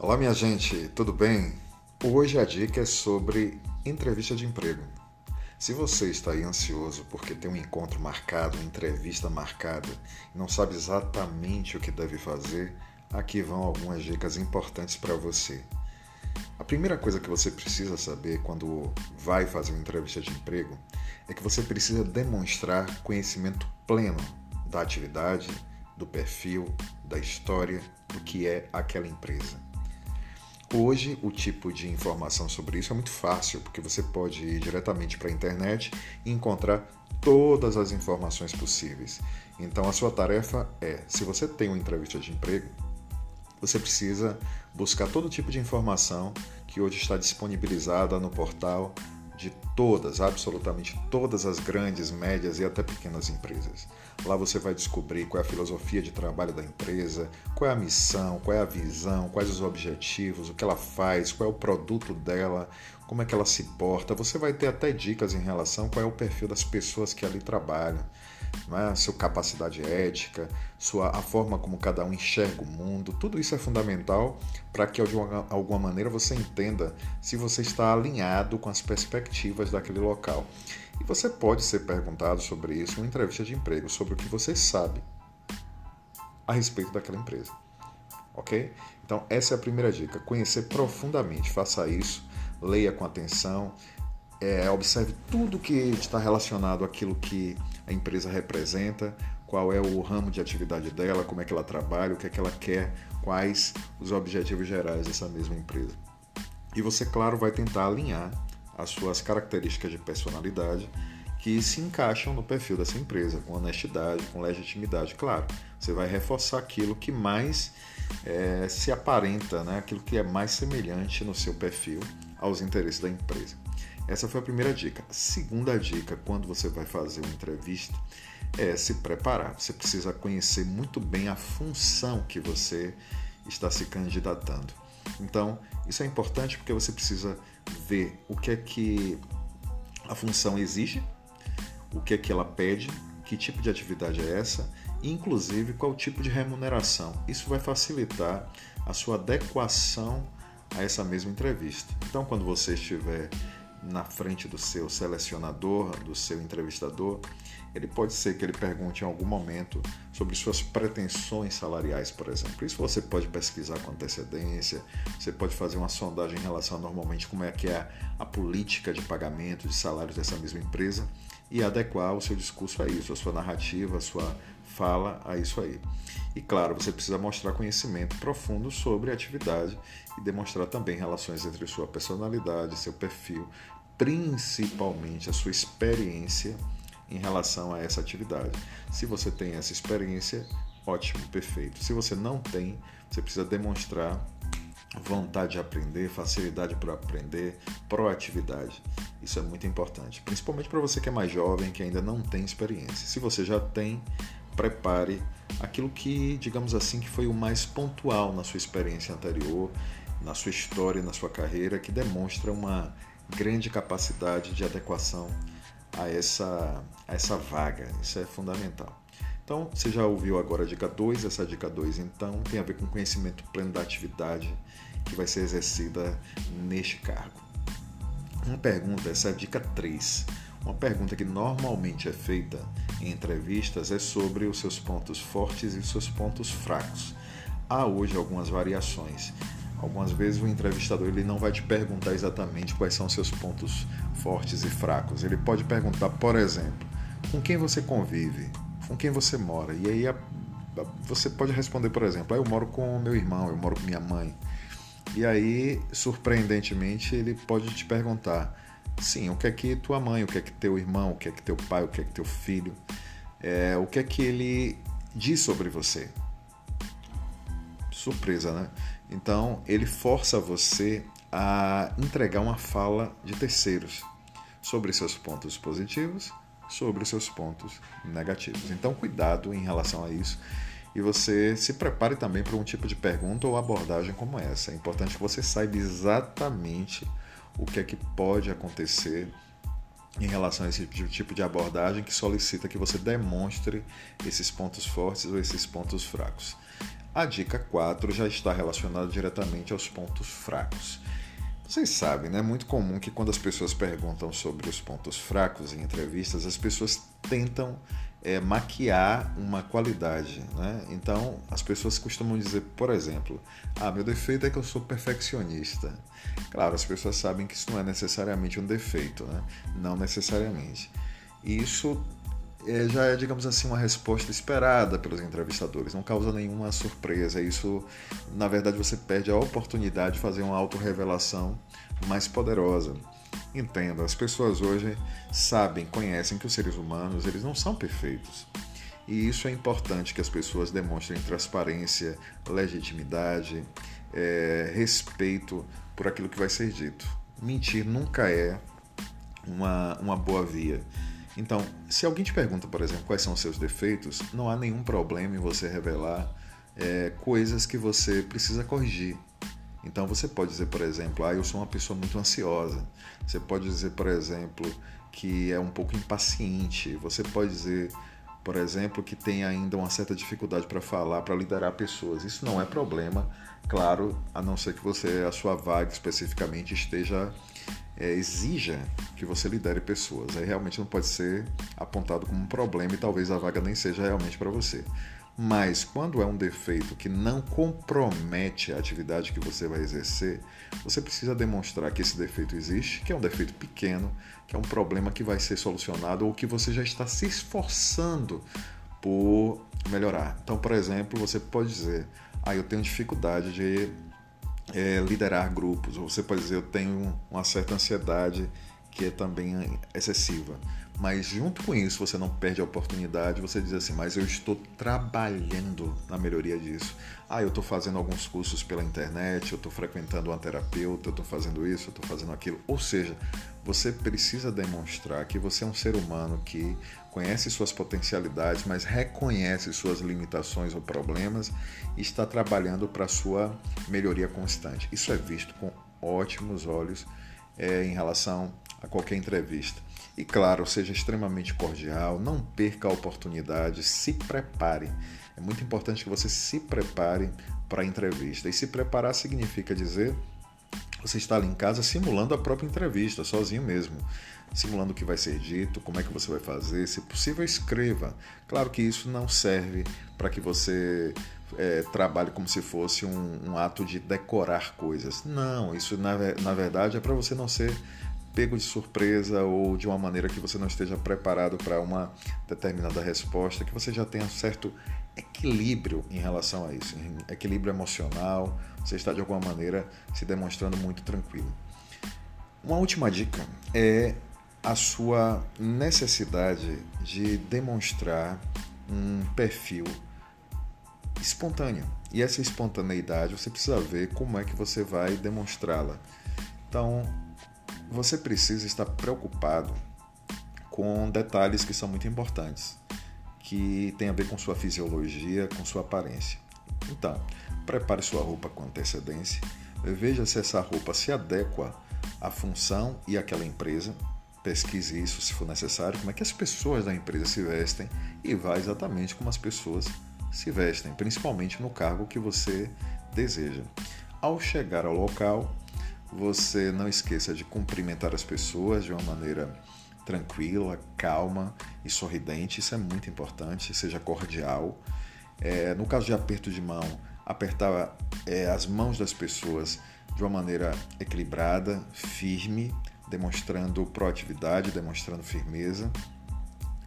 Olá, minha gente, tudo bem? Hoje a dica é sobre entrevista de emprego. Se você está aí ansioso porque tem um encontro marcado, uma entrevista marcada e não sabe exatamente o que deve fazer, aqui vão algumas dicas importantes para você. A primeira coisa que você precisa saber quando vai fazer uma entrevista de emprego é que você precisa demonstrar conhecimento pleno da atividade, do perfil, da história, do que é aquela empresa. Hoje, o tipo de informação sobre isso é muito fácil, porque você pode ir diretamente para a internet e encontrar todas as informações possíveis. Então, a sua tarefa é: se você tem uma entrevista de emprego, você precisa buscar todo tipo de informação que hoje está disponibilizada no portal de todas, absolutamente todas as grandes, médias e até pequenas empresas. Lá você vai descobrir qual é a filosofia de trabalho da empresa, qual é a missão, qual é a visão, quais os objetivos, o que ela faz, qual é o produto dela, como é que ela se porta. Você vai ter até dicas em relação qual é o perfil das pessoas que ali trabalham né? sua capacidade ética, sua, a forma como cada um enxerga o mundo, tudo isso é fundamental para que de alguma maneira você entenda se você está alinhado com as perspectivas daquele local. E você pode ser perguntado sobre isso em uma entrevista de emprego, sobre o que você sabe a respeito daquela empresa. Ok? Então, essa é a primeira dica: conhecer profundamente. Faça isso, leia com atenção, é, observe tudo que está relacionado àquilo que a empresa representa, qual é o ramo de atividade dela, como é que ela trabalha, o que é que ela quer, quais os objetivos gerais dessa mesma empresa. E você, claro, vai tentar alinhar as suas características de personalidade que se encaixam no perfil dessa empresa, com honestidade, com legitimidade. Claro, você vai reforçar aquilo que mais é, se aparenta, né? aquilo que é mais semelhante no seu perfil aos interesses da empresa. Essa foi a primeira dica. A segunda dica, quando você vai fazer uma entrevista, é se preparar. Você precisa conhecer muito bem a função que você está se candidatando. Então, isso é importante porque você precisa ver o que é que a função exige, o que é que ela pede, que tipo de atividade é essa, e inclusive qual tipo de remuneração. Isso vai facilitar a sua adequação a essa mesma entrevista. Então, quando você estiver na frente do seu selecionador, do seu entrevistador, ele pode ser que ele pergunte em algum momento sobre suas pretensões salariais, por exemplo. Isso você pode pesquisar com antecedência, você pode fazer uma sondagem em relação a normalmente como é que é a política de pagamento de salários dessa mesma empresa e adequar o seu discurso a isso, a sua narrativa, a sua fala a isso aí. E claro, você precisa mostrar conhecimento profundo sobre a atividade e demonstrar também relações entre sua personalidade, seu perfil, principalmente a sua experiência em relação a essa atividade. Se você tem essa experiência, ótimo, perfeito. Se você não tem, você precisa demonstrar vontade de aprender, facilidade para aprender, proatividade. Isso é muito importante, principalmente para você que é mais jovem, que ainda não tem experiência. Se você já tem, prepare aquilo que, digamos assim, que foi o mais pontual na sua experiência anterior, na sua história, na sua carreira, que demonstra uma grande capacidade de adequação a essa, a essa vaga. Isso é fundamental. Então, você já ouviu agora a dica 2, essa dica 2 então tem a ver com conhecimento pleno da atividade que vai ser exercida neste cargo. Uma pergunta, essa é a dica 3. Uma pergunta que normalmente é feita em entrevistas é sobre os seus pontos fortes e os seus pontos fracos. Há hoje algumas variações. Algumas vezes o entrevistador ele não vai te perguntar exatamente quais são seus pontos fortes e fracos. Ele pode perguntar, por exemplo, com quem você convive, com quem você mora. E aí a, a, você pode responder, por exemplo, ah, eu moro com meu irmão, eu moro com minha mãe. E aí, surpreendentemente, ele pode te perguntar, Sim, o que é que tua mãe, o que é que teu irmão, o que é que teu pai, o que é que teu filho, é, o que é que ele diz sobre você. Surpresa, né? Então, ele força você a entregar uma fala de terceiros sobre seus pontos positivos, sobre seus pontos negativos. Então, cuidado em relação a isso e você se prepare também para um tipo de pergunta ou abordagem como essa. É importante que você saiba exatamente o que é que pode acontecer em relação a esse tipo de abordagem que solicita que você demonstre esses pontos fortes ou esses pontos fracos. A dica 4 já está relacionada diretamente aos pontos fracos. Vocês sabem, né? É muito comum que quando as pessoas perguntam sobre os pontos fracos em entrevistas, as pessoas tentam é, maquiar uma qualidade, né? Então, as pessoas costumam dizer, por exemplo, ah, meu defeito é que eu sou perfeccionista. Claro, as pessoas sabem que isso não é necessariamente um defeito, né? Não necessariamente. E isso é, já é, digamos assim, uma resposta esperada pelos entrevistadores, não causa nenhuma surpresa. Isso, na verdade, você perde a oportunidade de fazer uma autorrevelação mais poderosa. Entenda, as pessoas hoje sabem, conhecem que os seres humanos eles não são perfeitos. E isso é importante que as pessoas demonstrem transparência, legitimidade, é, respeito por aquilo que vai ser dito. Mentir nunca é uma, uma boa via. Então, se alguém te pergunta, por exemplo, quais são os seus defeitos, não há nenhum problema em você revelar é, coisas que você precisa corrigir. Então, você pode dizer, por exemplo, ah, eu sou uma pessoa muito ansiosa. Você pode dizer, por exemplo, que é um pouco impaciente. Você pode dizer, por exemplo, que tem ainda uma certa dificuldade para falar, para liderar pessoas. Isso não é problema, claro, a não ser que você, a sua vaga especificamente, esteja é, exija que você lidere pessoas. Aí realmente não pode ser apontado como um problema e talvez a vaga nem seja realmente para você. Mas quando é um defeito que não compromete a atividade que você vai exercer, você precisa demonstrar que esse defeito existe, que é um defeito pequeno, que é um problema que vai ser solucionado ou que você já está se esforçando por melhorar. Então, por exemplo, você pode dizer: "Ah, eu tenho dificuldade de é, liderar grupos. Ou você pode dizer, eu tenho uma certa ansiedade que é também excessiva. Mas junto com isso, você não perde a oportunidade, você diz assim, mas eu estou trabalhando na melhoria disso. Ah, eu estou fazendo alguns cursos pela internet, eu estou frequentando uma terapeuta, eu estou fazendo isso, eu estou fazendo aquilo. Ou seja, você precisa demonstrar que você é um ser humano que conhece suas potencialidades, mas reconhece suas limitações ou problemas e está trabalhando para sua melhoria constante. Isso é visto com ótimos olhos é, em relação a qualquer entrevista. E claro, seja extremamente cordial, não perca a oportunidade, se prepare. É muito importante que você se prepare para a entrevista. E se preparar significa dizer você está ali em casa simulando a própria entrevista, sozinho mesmo. Simulando o que vai ser dito, como é que você vai fazer, se possível, escreva. Claro que isso não serve para que você é, trabalhe como se fosse um, um, ato de decorar coisas. Não, isso na, na verdade é para você não ser pego de surpresa ou de uma maneira que você não esteja preparado para uma determinada resposta, que você já tenha um certo equilíbrio em relação a isso, equilíbrio emocional, você está de alguma maneira se demonstrando muito tranquilo. Uma última dica é a sua necessidade de demonstrar um perfil espontâneo. E essa espontaneidade você precisa ver como é que você vai demonstrá-la. Então, você precisa estar preocupado com detalhes que são muito importantes, que tem a ver com sua fisiologia, com sua aparência. Então, prepare sua roupa com antecedência, veja se essa roupa se adequa à função e àquela empresa, pesquise isso se for necessário, como é que as pessoas da empresa se vestem e vá exatamente como as pessoas se vestem, principalmente no cargo que você deseja. Ao chegar ao local, você não esqueça de cumprimentar as pessoas de uma maneira tranquila, calma e sorridente. Isso é muito importante. Seja cordial. É, no caso de aperto de mão, apertar é, as mãos das pessoas de uma maneira equilibrada, firme, demonstrando proatividade, demonstrando firmeza.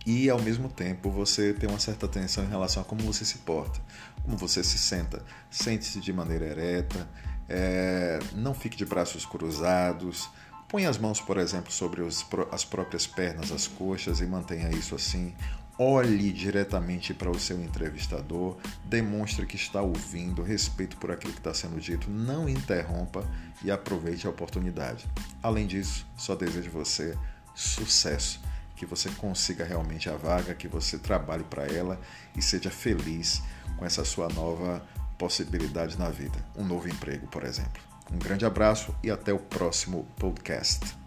E ao mesmo tempo você tem uma certa atenção em relação a como você se porta, como você se senta. Sente-se de maneira ereta, é, não fique de braços cruzados. Põe as mãos, por exemplo, sobre os, as próprias pernas, as coxas e mantenha isso assim. Olhe diretamente para o seu entrevistador, demonstre que está ouvindo, respeito por aquilo que está sendo dito, não interrompa e aproveite a oportunidade. Além disso, só desejo você sucesso, que você consiga realmente a vaga, que você trabalhe para ela e seja feliz com essa sua nova possibilidades na vida, um novo emprego, por exemplo. Um grande abraço e até o próximo podcast.